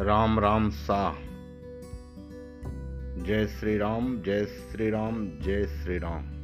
राम राम सा। जय श्री राम जय श्री राम जय श्री राम।